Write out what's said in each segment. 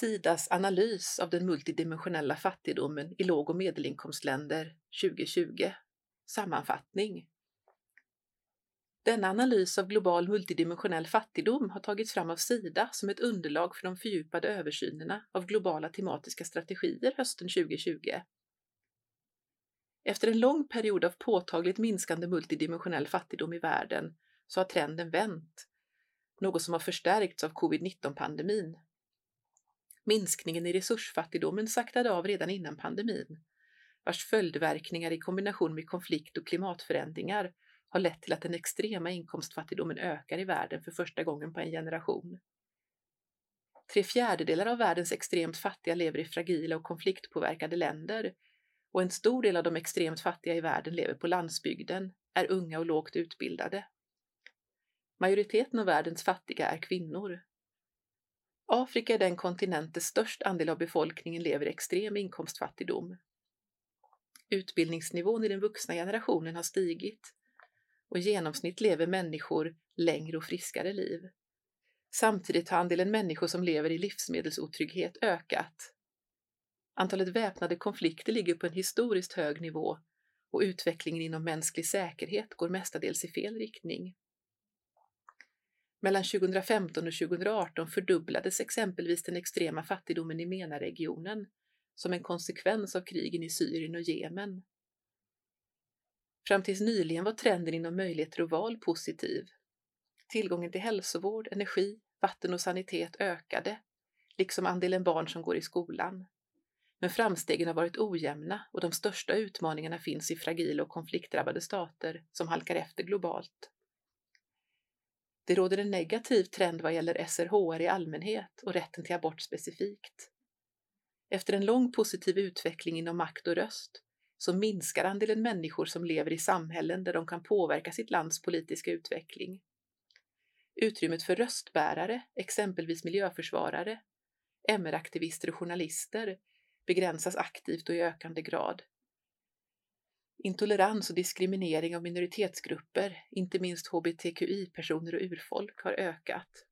Sidas analys av den multidimensionella fattigdomen i låg och medelinkomstländer 2020. Sammanfattning. Denna analys av global multidimensionell fattigdom har tagits fram av Sida som ett underlag för de fördjupade översynerna av globala tematiska strategier hösten 2020. Efter en lång period av påtagligt minskande multidimensionell fattigdom i världen så har trenden vänt, något som har förstärkts av covid-19-pandemin. Minskningen i resursfattigdomen saktade av redan innan pandemin, vars följdverkningar i kombination med konflikt och klimatförändringar har lett till att den extrema inkomstfattigdomen ökar i världen för första gången på en generation. Tre fjärdedelar av världens extremt fattiga lever i fragila och konfliktpåverkade länder och en stor del av de extremt fattiga i världen lever på landsbygden, är unga och lågt utbildade. Majoriteten av världens fattiga är kvinnor. Afrika är den kontinent där störst andel av befolkningen lever i extrem inkomstfattigdom. Utbildningsnivån i den vuxna generationen har stigit och i genomsnitt lever människor längre och friskare liv. Samtidigt har andelen människor som lever i livsmedelsotrygghet ökat. Antalet väpnade konflikter ligger på en historiskt hög nivå och utvecklingen inom mänsklig säkerhet går mestadels i fel riktning. Mellan 2015 och 2018 fördubblades exempelvis den extrema fattigdomen i MENA-regionen som en konsekvens av krigen i Syrien och Jemen. Fram tills nyligen var trenden inom möjligheter och val positiv. Tillgången till hälsovård, energi, vatten och sanitet ökade, liksom andelen barn som går i skolan. Men framstegen har varit ojämna och de största utmaningarna finns i fragila och konfliktdrabbade stater som halkar efter globalt. Det råder en negativ trend vad gäller SRHR i allmänhet och rätten till abort specifikt. Efter en lång positiv utveckling inom makt och röst så minskar andelen människor som lever i samhällen där de kan påverka sitt lands politiska utveckling. Utrymmet för röstbärare, exempelvis miljöförsvarare, MR-aktivister och journalister, begränsas aktivt och i ökande grad. Intolerans och diskriminering av minoritetsgrupper, inte minst hbtqi-personer och urfolk, har ökat.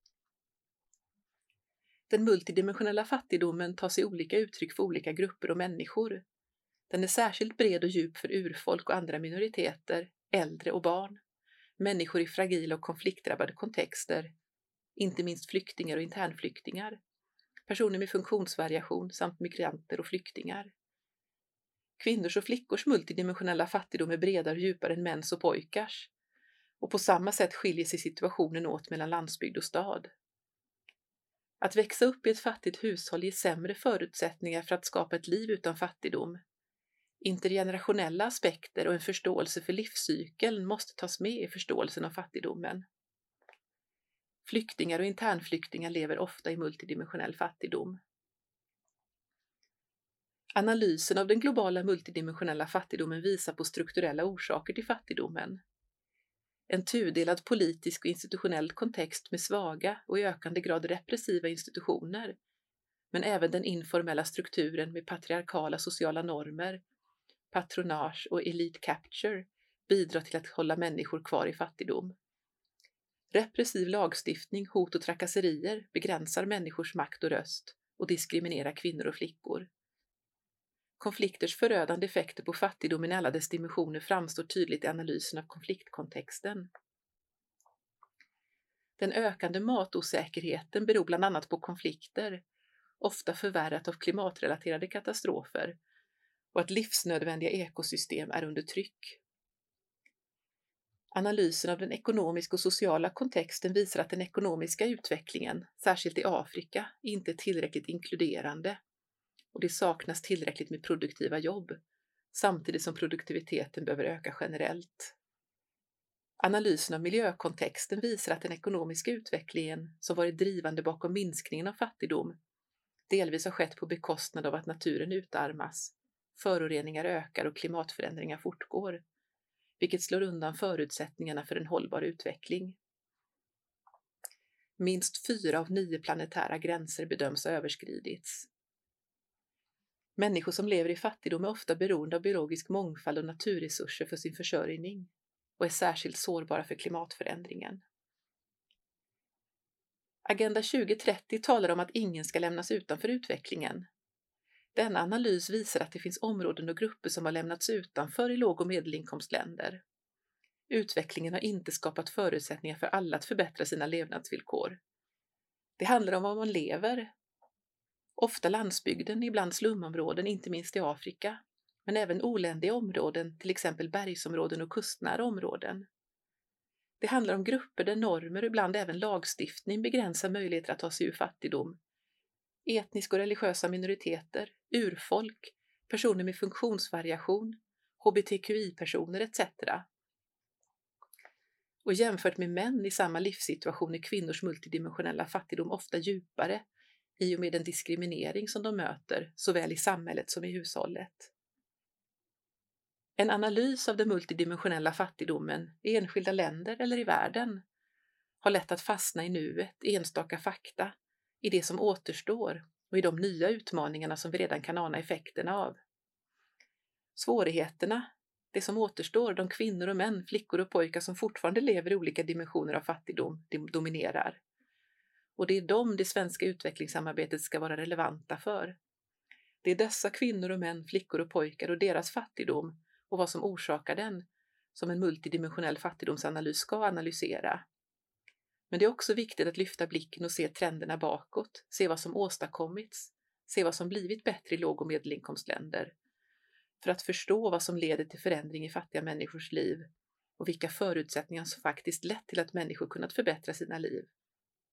Den multidimensionella fattigdomen tar sig olika uttryck för olika grupper och människor. Den är särskilt bred och djup för urfolk och andra minoriteter, äldre och barn, människor i fragila och konfliktdrabbade kontexter, inte minst flyktingar och internflyktingar, personer med funktionsvariation samt migranter och flyktingar. Kvinnors och flickors multidimensionella fattigdom är bredare och djupare än mäns och pojkars. Och på samma sätt skiljer sig situationen åt mellan landsbygd och stad. Att växa upp i ett fattigt hushåll ger sämre förutsättningar för att skapa ett liv utan fattigdom. Intergenerationella aspekter och en förståelse för livscykeln måste tas med i förståelsen av fattigdomen. Flyktingar och internflyktingar lever ofta i multidimensionell fattigdom. Analysen av den globala multidimensionella fattigdomen visar på strukturella orsaker till fattigdomen. En tudelad politisk och institutionell kontext med svaga och i ökande grad repressiva institutioner, men även den informella strukturen med patriarkala sociala normer, patronage och elite capture bidrar till att hålla människor kvar i fattigdom. Repressiv lagstiftning, hot och trakasserier begränsar människors makt och röst och diskriminerar kvinnor och flickor. Konflikters förödande effekter på fattigdomen i alla dess dimensioner framstår tydligt i analysen av konfliktkontexten. Den ökande matosäkerheten beror bland annat på konflikter, ofta förvärrat av klimatrelaterade katastrofer, och att livsnödvändiga ekosystem är under tryck. Analysen av den ekonomiska och sociala kontexten visar att den ekonomiska utvecklingen, särskilt i Afrika, inte är tillräckligt inkluderande och det saknas tillräckligt med produktiva jobb, samtidigt som produktiviteten behöver öka generellt. Analysen av miljökontexten visar att den ekonomiska utvecklingen, som varit drivande bakom minskningen av fattigdom, delvis har skett på bekostnad av att naturen utarmas, föroreningar ökar och klimatförändringar fortgår, vilket slår undan förutsättningarna för en hållbar utveckling. Minst fyra av nio planetära gränser bedöms ha överskridits. Människor som lever i fattigdom är ofta beroende av biologisk mångfald och naturresurser för sin försörjning och är särskilt sårbara för klimatförändringen. Agenda 2030 talar om att ingen ska lämnas utanför utvecklingen. Denna analys visar att det finns områden och grupper som har lämnats utanför i låg och medelinkomstländer. Utvecklingen har inte skapat förutsättningar för alla att förbättra sina levnadsvillkor. Det handlar om var man lever. Ofta landsbygden, ibland slumområden, inte minst i Afrika, men även oländiga områden, till exempel bergsområden och kustnära områden. Det handlar om grupper där normer och ibland även lagstiftning begränsar möjligheter att ta sig ur fattigdom. Etniska och religiösa minoriteter, urfolk, personer med funktionsvariation, hbtqi-personer etc. Och jämfört med män i samma livssituation är kvinnors multidimensionella fattigdom ofta djupare i och med den diskriminering som de möter såväl i samhället som i hushållet. En analys av den multidimensionella fattigdomen i enskilda länder eller i världen har lätt att fastna i nuet, enstaka fakta, i det som återstår och i de nya utmaningarna som vi redan kan ana effekterna av. Svårigheterna, det som återstår, de kvinnor och män, flickor och pojkar som fortfarande lever i olika dimensioner av fattigdom, dominerar. Och det är dem det svenska utvecklingssamarbetet ska vara relevanta för. Det är dessa kvinnor och män, flickor och pojkar och deras fattigdom och vad som orsakar den som en multidimensionell fattigdomsanalys ska analysera. Men det är också viktigt att lyfta blicken och se trenderna bakåt, se vad som åstadkommits, se vad som blivit bättre i låg och medelinkomstländer, för att förstå vad som leder till förändring i fattiga människors liv och vilka förutsättningar som faktiskt lett till att människor kunnat förbättra sina liv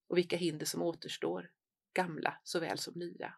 och vilka hinder som återstår, gamla såväl som nya.